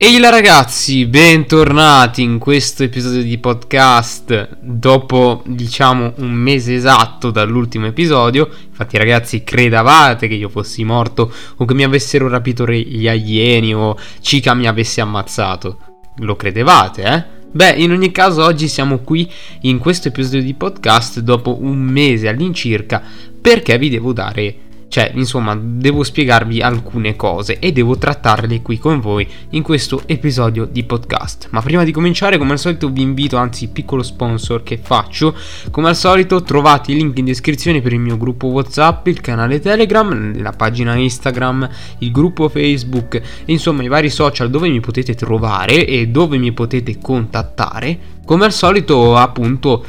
Ehi là ragazzi, bentornati in questo episodio di podcast dopo diciamo un mese esatto dall'ultimo episodio. Infatti ragazzi credavate che io fossi morto o che mi avessero rapito gli alieni o Chica mi avesse ammazzato. Lo credevate eh? Beh, in ogni caso oggi siamo qui in questo episodio di podcast dopo un mese all'incirca perché vi devo dare cioè, insomma, devo spiegarvi alcune cose e devo trattarle qui con voi in questo episodio di podcast. Ma prima di cominciare, come al solito, vi invito, anzi, piccolo sponsor che faccio. Come al solito, trovate i link in descrizione per il mio gruppo WhatsApp, il canale Telegram, la pagina Instagram, il gruppo Facebook, insomma, i vari social dove mi potete trovare e dove mi potete contattare. Come al solito, appunto,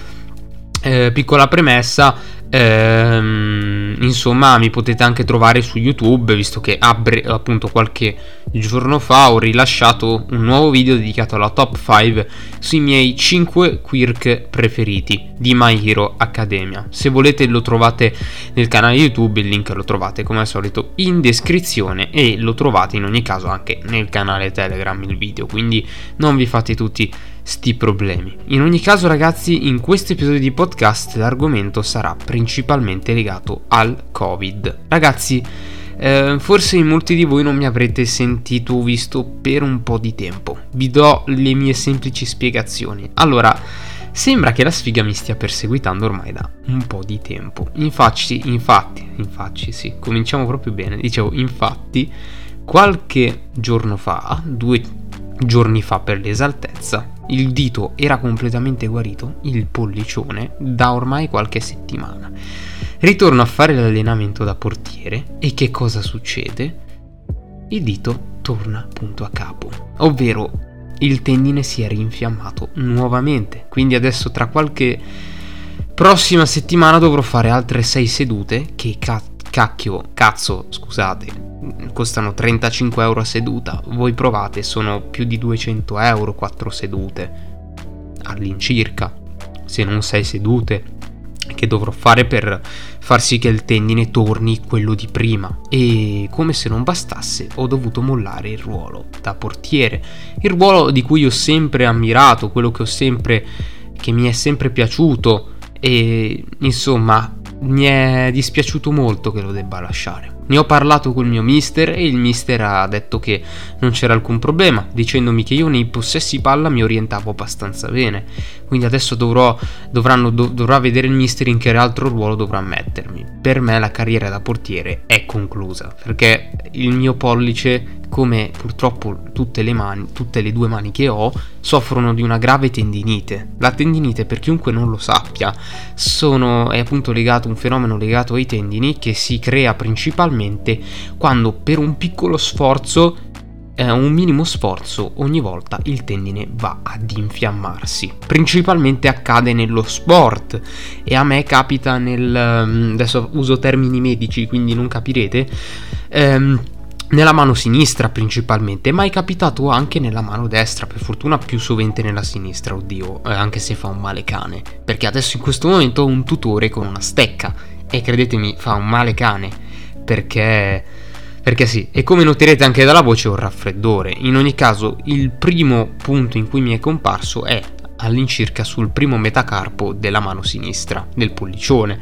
eh, piccola premessa Ehm, insomma, mi potete anche trovare su YouTube, visto che bre- appunto qualche giorno fa ho rilasciato un nuovo video dedicato alla top 5 sui miei 5 quirk preferiti di My Hero Academia. Se volete lo trovate nel canale YouTube, il link lo trovate come al solito in descrizione e lo trovate in ogni caso anche nel canale Telegram il video, quindi non vi fate tutti sti problemi. In ogni caso ragazzi, in questo episodio di podcast l'argomento sarà principalmente legato al Covid. Ragazzi, eh, forse in molti di voi non mi avrete sentito o visto per un po' di tempo. Vi do le mie semplici spiegazioni. Allora, sembra che la sfiga mi stia perseguitando ormai da un po' di tempo. Infatti, infatti, infatti, sì, cominciamo proprio bene. Dicevo, infatti, qualche giorno fa, due giorni fa per l'esaltezza, il dito era completamente guarito, il pollicione, da ormai qualche settimana. Ritorno a fare l'allenamento da portiere e che cosa succede? Il dito torna punto a capo, ovvero il tendine si è rinfiammato nuovamente, quindi adesso tra qualche prossima settimana dovrò fare altre 6 sedute che ca- cacchio, cazzo, scusate, costano 35 euro a seduta, voi provate, sono più di 200 euro 4 sedute all'incirca, se non 6 sedute che dovrò fare per far sì che il tendine torni quello di prima. E come se non bastasse ho dovuto mollare il ruolo da portiere, il ruolo di cui ho sempre ammirato, quello che ho sempre che mi è sempre piaciuto. E insomma mi è dispiaciuto molto che lo debba lasciare. Ne ho parlato col mio mister e il mister ha detto che non c'era alcun problema, dicendomi che io nei possessi palla mi orientavo abbastanza bene. Quindi adesso dovrò, dovranno, dov- dovrà vedere il mister in che altro ruolo dovrà mettermi. Per me la carriera da portiere è conclusa, perché il mio pollice come purtroppo tutte le, mani, tutte le due mani che ho, soffrono di una grave tendinite. La tendinite, per chiunque non lo sappia, sono, è appunto legato un fenomeno legato ai tendini che si crea principalmente quando per un piccolo sforzo eh, un minimo sforzo ogni volta il tendine va ad infiammarsi. Principalmente accade nello sport e a me capita nel... Mm, adesso uso termini medici quindi non capirete. Ehm, nella mano sinistra principalmente, ma è capitato anche nella mano destra, per fortuna più sovente nella sinistra, oddio, eh, anche se fa un male cane, perché adesso in questo momento ho un tutore con una stecca e credetemi fa un male cane, perché... Perché sì, e come noterete anche dalla voce ho un raffreddore. In ogni caso, il primo punto in cui mi è comparso è all'incirca sul primo metacarpo della mano sinistra, del pollicione.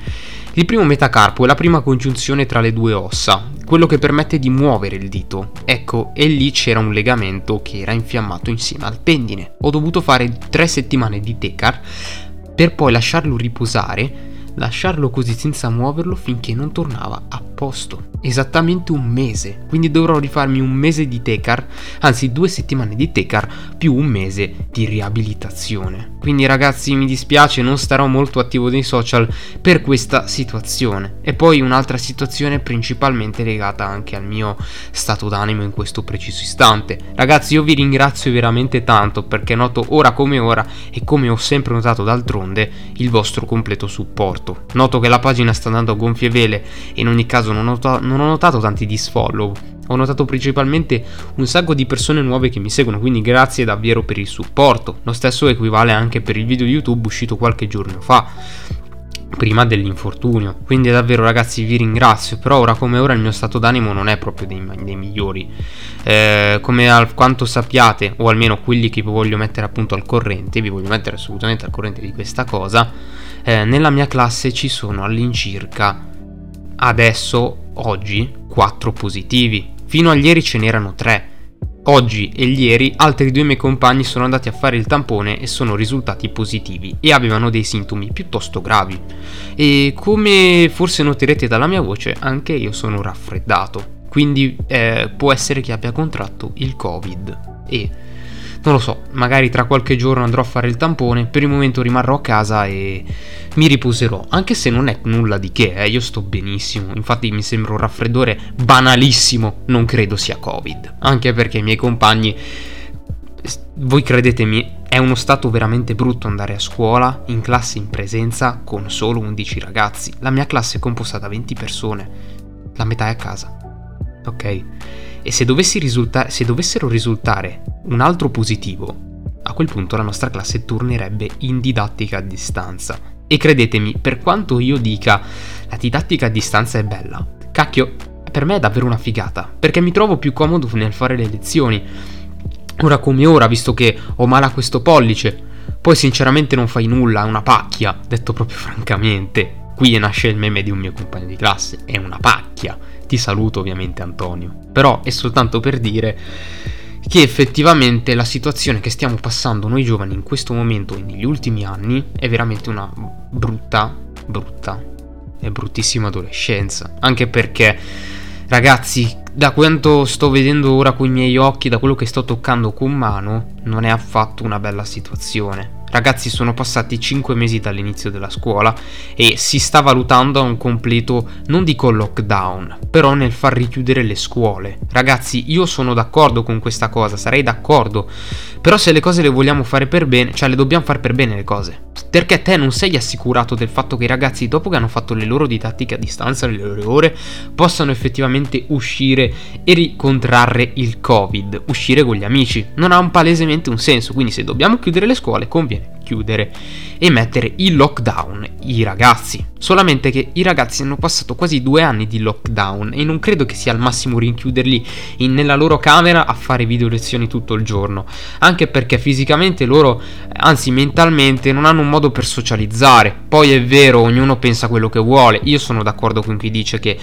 Il primo metacarpo è la prima congiunzione tra le due ossa, quello che permette di muovere il dito. Ecco, e lì c'era un legamento che era infiammato insieme al tendine. Ho dovuto fare tre settimane di tecar per poi lasciarlo riposare lasciarlo così senza muoverlo finché non tornava a posto. Esattamente un mese, quindi dovrò rifarmi un mese di Tecar, anzi due settimane di Tecar più un mese di riabilitazione. Quindi ragazzi mi dispiace, non starò molto attivo nei social per questa situazione. E poi un'altra situazione principalmente legata anche al mio stato d'animo in questo preciso istante. Ragazzi io vi ringrazio veramente tanto perché noto ora come ora e come ho sempre notato d'altronde il vostro completo supporto noto. Che la pagina sta andando a gonfie vele e in ogni caso non ho, non ho notato tanti disfollow. Ho notato principalmente un sacco di persone nuove che mi seguono, quindi grazie davvero per il supporto. Lo stesso equivale anche per il video YouTube uscito qualche giorno fa. prima dell'infortunio. Quindi davvero ragazzi vi ringrazio, però ora come ora il mio stato d'animo non è proprio dei, dei migliori. Eh, come al quanto sappiate, o almeno quelli che vi voglio mettere appunto al corrente, vi voglio mettere assolutamente al corrente di questa cosa, eh, nella mia classe ci sono all'incirca adesso, oggi, 4 positivi. Fino a ieri ce n'erano 3 Oggi e ieri altri due miei compagni sono andati a fare il tampone e sono risultati positivi e avevano dei sintomi piuttosto gravi. E come forse noterete dalla mia voce, anche io sono raffreddato. Quindi eh, può essere che abbia contratto il Covid. E non lo so, magari tra qualche giorno andrò a fare il tampone, per il momento rimarrò a casa e mi riposerò, anche se non è nulla di che, eh, io sto benissimo, infatti mi sembra un raffreddore banalissimo, non credo sia Covid, anche perché i miei compagni, voi credetemi, è uno stato veramente brutto andare a scuola, in classe in presenza, con solo 11 ragazzi, la mia classe è composta da 20 persone, la metà è a casa, ok? E se, risulta- se dovessero risultare un altro positivo, a quel punto la nostra classe tornerebbe in didattica a distanza. E credetemi, per quanto io dica la didattica a distanza è bella, cacchio, per me è davvero una figata, perché mi trovo più comodo nel fare le lezioni. Ora come ora, visto che ho male a questo pollice, poi sinceramente non fai nulla, è una pacchia, detto proprio francamente. Qui nasce il meme di un mio compagno di classe, è una pacchia. Ti saluto ovviamente Antonio, però è soltanto per dire che effettivamente la situazione che stiamo passando noi giovani in questo momento e negli ultimi anni è veramente una brutta, brutta e bruttissima adolescenza. Anche perché, ragazzi, da quanto sto vedendo ora con i miei occhi, da quello che sto toccando con mano, non è affatto una bella situazione. Ragazzi, sono passati 5 mesi dall'inizio della scuola e si sta valutando un completo, non dico lockdown, però nel far richiudere le scuole. Ragazzi, io sono d'accordo con questa cosa, sarei d'accordo, però se le cose le vogliamo fare per bene, cioè le dobbiamo fare per bene le cose. Perché te non sei assicurato del fatto che i ragazzi, dopo che hanno fatto le loro didattiche a distanza, le loro ore, possano effettivamente uscire e ricontrarre il Covid, uscire con gli amici. Non ha un palesemente un senso, quindi se dobbiamo chiudere le scuole conviene chiudere e mettere il lockdown i ragazzi. Solamente che i ragazzi hanno passato quasi due anni di lockdown e non credo che sia al massimo rinchiuderli in, nella loro camera a fare video lezioni tutto il giorno. Anche perché fisicamente loro, anzi mentalmente, non hanno un modo per socializzare. Poi è vero, ognuno pensa quello che vuole. Io sono d'accordo con chi dice che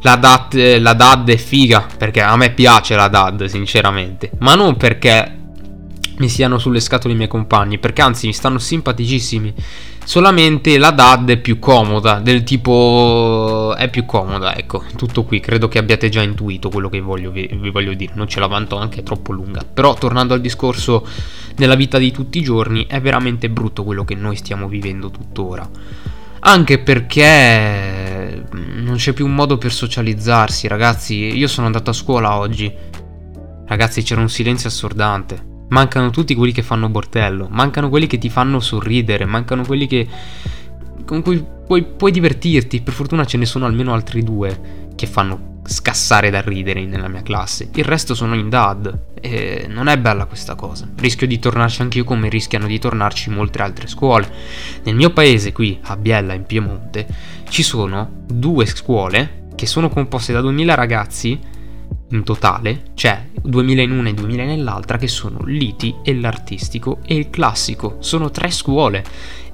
la DAD, la DAD è figa, perché a me piace la DAD, sinceramente. Ma non perché mi siano sulle scatole i miei compagni, perché anzi mi stanno simpaticissimi. Solamente la DAD è più comoda, del tipo è più comoda, ecco, tutto qui, credo che abbiate già intuito quello che voglio, vi, vi voglio dire, non ce la vanto anche troppo lunga. Però tornando al discorso della vita di tutti i giorni, è veramente brutto quello che noi stiamo vivendo tuttora. Anche perché non c'è più un modo per socializzarsi, ragazzi. Io sono andato a scuola oggi. Ragazzi, c'era un silenzio assordante. Mancano tutti quelli che fanno bordello, mancano quelli che ti fanno sorridere, mancano quelli che con cui puoi, puoi divertirti. Per fortuna ce ne sono almeno altri due che fanno scassare da ridere nella mia classe. Il resto sono in dad e non è bella questa cosa. Rischio di tornarci anch'io come rischiano di tornarci molte altre scuole. Nel mio paese qui, a Biella in Piemonte, ci sono due scuole che sono composte da 2000 ragazzi in totale, cioè 2000 in una e 2000 nell'altra, che sono l'ITI e l'artistico e il classico. Sono tre scuole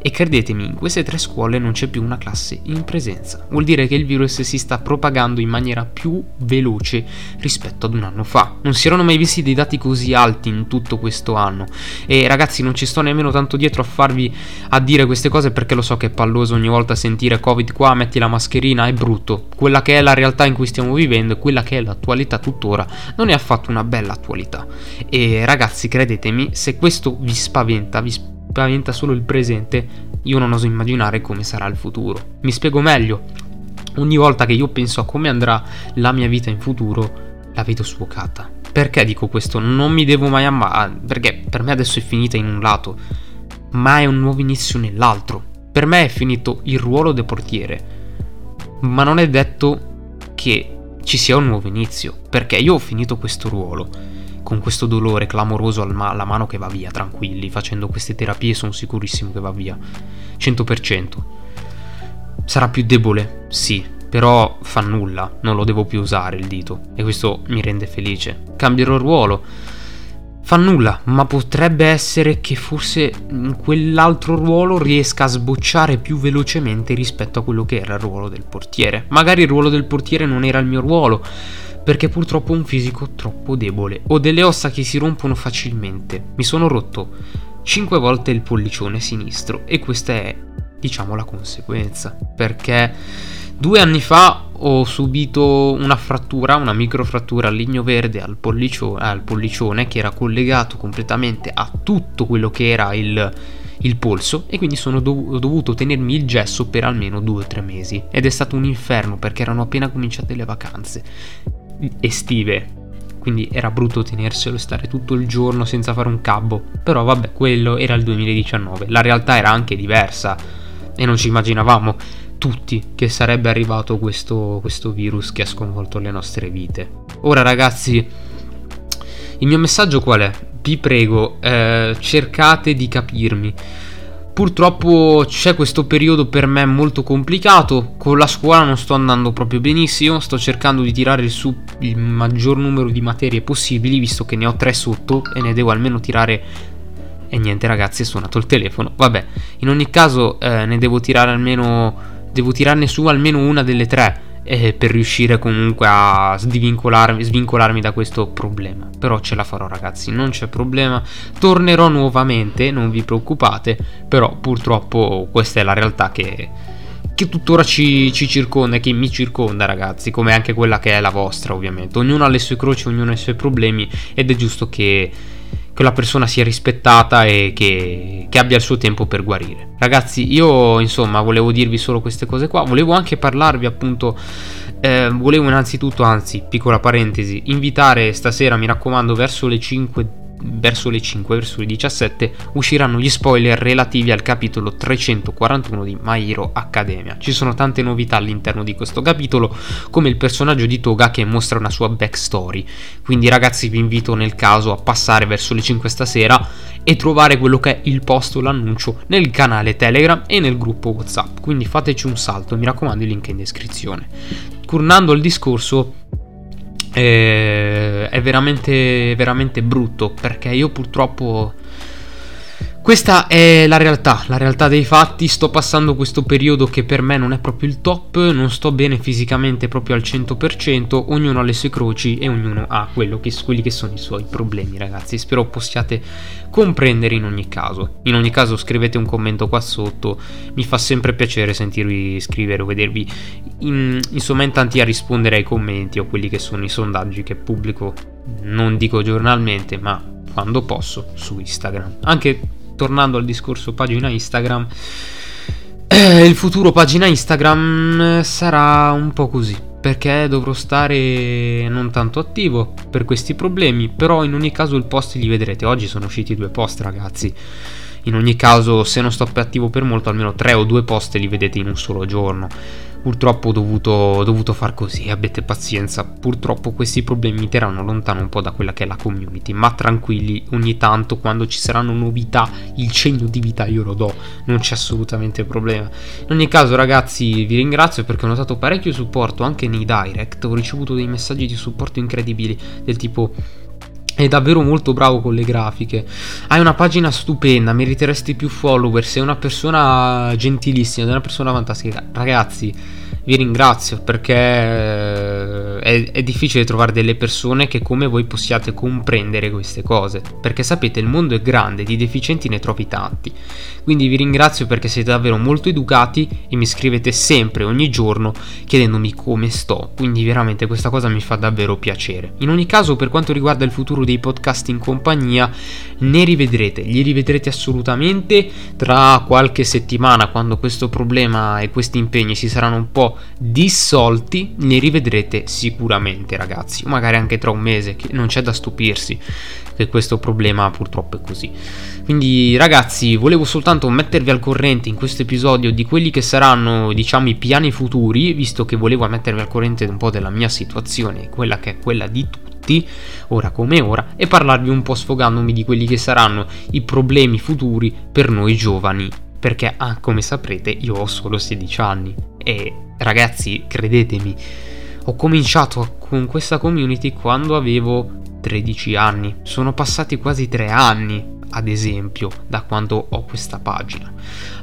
e credetemi, in queste tre scuole non c'è più una classe in presenza. Vuol dire che il virus si sta propagando in maniera più veloce rispetto ad un anno fa. Non si erano mai visti dei dati così alti in tutto questo anno. E ragazzi, non ci sto nemmeno tanto dietro a farvi a dire queste cose perché lo so che è palloso ogni volta sentire Covid qua, metti la mascherina, è brutto. Quella che è la realtà in cui stiamo vivendo e quella che è l'attualità tuttora non è affatto una bella attualità. E ragazzi, credetemi, se questo vi spaventa, vi spaventa spaventa solo il presente, io non oso immaginare come sarà il futuro. Mi spiego meglio. Ogni volta che io penso a come andrà la mia vita in futuro, la vedo svuotata. Perché dico questo? Non mi devo mai amare, perché per me adesso è finita in un lato, ma è un nuovo inizio nell'altro. Per me è finito il ruolo del portiere, ma non è detto che ci sia un nuovo inizio, perché io ho finito questo ruolo con questo dolore clamoroso alla mano che va via, tranquilli, facendo queste terapie sono sicurissimo che va via, 100%. Sarà più debole, sì, però fa nulla, non lo devo più usare il dito e questo mi rende felice. Cambierò ruolo. Fa nulla, ma potrebbe essere che forse in quell'altro ruolo riesca a sbocciare più velocemente rispetto a quello che era il ruolo del portiere. Magari il ruolo del portiere non era il mio ruolo, perché purtroppo ho un fisico troppo debole. Ho delle ossa che si rompono facilmente. Mi sono rotto 5 volte il pollicione sinistro e questa è, diciamo, la conseguenza. Perché due anni fa ho subito una frattura, una microfrattura al ligno verde al pollicione, al pollicione che era collegato completamente a tutto quello che era il, il polso e quindi sono dov- dovuto tenermi il gesso per almeno due o tre mesi ed è stato un inferno perché erano appena cominciate le vacanze estive quindi era brutto tenerselo e stare tutto il giorno senza fare un cabbo però vabbè quello era il 2019 la realtà era anche diversa e non ci immaginavamo tutti che sarebbe arrivato questo, questo virus che ha sconvolto le nostre vite. Ora ragazzi, il mio messaggio qual è? Vi prego, eh, cercate di capirmi. Purtroppo c'è questo periodo per me molto complicato, con la scuola non sto andando proprio benissimo, sto cercando di tirare su il maggior numero di materie possibili, visto che ne ho tre sotto e ne devo almeno tirare e niente ragazzi è suonato il telefono. Vabbè, in ogni caso eh, ne devo tirare almeno devo tirarne su almeno una delle tre eh, per riuscire comunque a svincolarmi, da questo problema. Però ce la farò ragazzi, non c'è problema, tornerò nuovamente, non vi preoccupate, però purtroppo questa è la realtà che, che tuttora ci, ci circonda e che mi circonda ragazzi, come anche quella che è la vostra ovviamente. Ognuno ha le sue croci, ognuno ha i suoi problemi ed è giusto che che la persona sia rispettata e che, che, abbia il suo tempo per guarire. Ragazzi, io insomma volevo dirvi solo queste cose qua, volevo anche parlarvi appunto, eh, volevo innanzitutto, anzi, piccola parentesi, invitare stasera, mi raccomando, verso le 5 verso le 5, verso le 17 usciranno gli spoiler relativi al capitolo 341 di My Hero Academia. Ci sono tante novità all'interno di questo capitolo, come il personaggio di Toga che mostra una sua backstory. Quindi ragazzi vi invito nel caso a passare verso le 5 stasera e trovare quello che è il post o l'annuncio nel canale Telegram e nel gruppo WhatsApp. Quindi fateci un salto, mi raccomando il link in descrizione. Tornando al discorso, eh, è veramente, veramente brutto perché io purtroppo questa è la realtà, la realtà dei fatti, sto passando questo periodo che per me non è proprio il top, non sto bene fisicamente proprio al 100%, ognuno ha le sue croci e ognuno ha che, quelli che sono i suoi problemi ragazzi, spero possiate comprendere in ogni caso. In ogni caso scrivete un commento qua sotto, mi fa sempre piacere sentirvi scrivere o vedervi in, insomma in tanti a rispondere ai commenti o quelli che sono i sondaggi che pubblico, non dico giornalmente ma quando posso su Instagram. Anche tornando al discorso pagina Instagram, eh, il futuro pagina Instagram sarà un po' così. Perché dovrò stare non tanto attivo per questi problemi. Però in ogni caso il post li vedrete. Oggi sono usciti due post, ragazzi. In ogni caso, se non sto più attivo per molto, almeno tre o due post li vedete in un solo giorno. Purtroppo ho dovuto, ho dovuto far così, abbiate pazienza. Purtroppo questi problemi mi terranno lontano un po' da quella che è la community. Ma tranquilli, ogni tanto quando ci saranno novità, il segno di vita io lo do, non c'è assolutamente problema. In ogni caso, ragazzi, vi ringrazio perché ho notato parecchio supporto anche nei direct. Ho ricevuto dei messaggi di supporto incredibili, del tipo è davvero molto bravo con le grafiche. Hai una pagina stupenda, meriteresti più follower. Sei una persona gentilissima, sei una persona fantastica. Ragazzi, vi ringrazio perché eh, è, è, difficile trovare delle persone che come voi possiate comprendere queste cose. Perché sapete, il mondo è grande, di deficienti ne trovi tanti. Quindi vi ringrazio perché siete davvero molto educati e mi scrivete sempre, ogni giorno, chiedendomi come sto. Quindi veramente questa cosa mi fa davvero piacere. In ogni caso, per quanto riguarda il futuro dei podcast in compagnia, ne rivedrete, li rivedrete assolutamente tra qualche settimana quando questo problema e questi impegni si saranno un po' dissolti, ne rivedrete sicuramente ragazzi, magari anche tra un mese, che non c'è da stupirsi che questo problema purtroppo è così. Quindi ragazzi, volevo soltanto mettervi al corrente in questo episodio di quelli che saranno, diciamo, i piani futuri, visto che volevo mettervi al corrente un po' della mia situazione, quella che è quella di tutti, ora come ora, e parlarvi un po' sfogandomi di quelli che saranno i problemi futuri per noi giovani perché ah, come saprete io ho solo 16 anni e ragazzi, credetemi, ho cominciato con questa community quando avevo 13 anni. Sono passati quasi 3 anni, ad esempio, da quando ho questa pagina.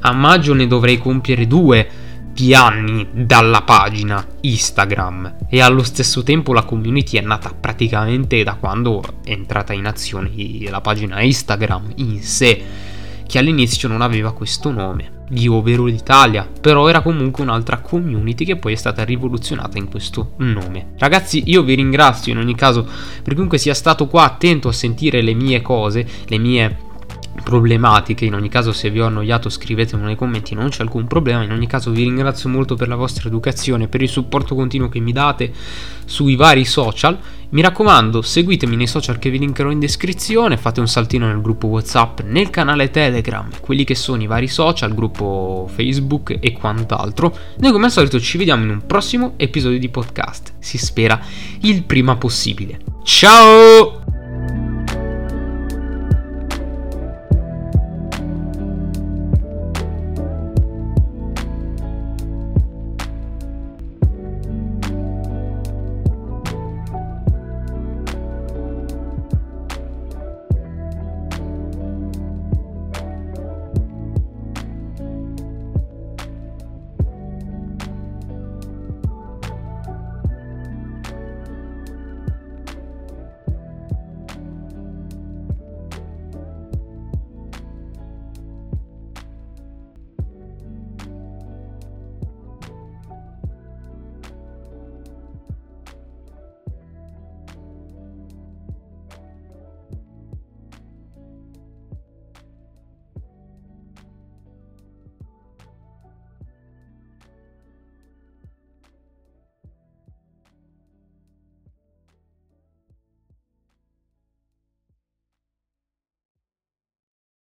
A maggio ne dovrei compiere due di anni dalla pagina Instagram e allo stesso tempo la community è nata praticamente da quando è entrata in azione la pagina Instagram in sé che all'inizio non aveva questo nome di Overall Italia, però era comunque un'altra community che poi è stata rivoluzionata in questo nome. Ragazzi, io vi ringrazio in ogni caso per chiunque sia stato qua attento a sentire le mie cose, le mie problematiche. In ogni caso, se vi ho annoiato, scrivetemelo nei commenti, non c'è alcun problema. In ogni caso, vi ringrazio molto per la vostra educazione, per il supporto continuo che mi date sui vari social. Mi raccomando, seguitemi nei social che vi linkerò in descrizione, fate un saltino nel gruppo WhatsApp, nel canale Telegram, quelli che sono i vari social, gruppo Facebook e quant'altro. Noi come al solito ci vediamo in un prossimo episodio di podcast, si spera il prima possibile. Ciao!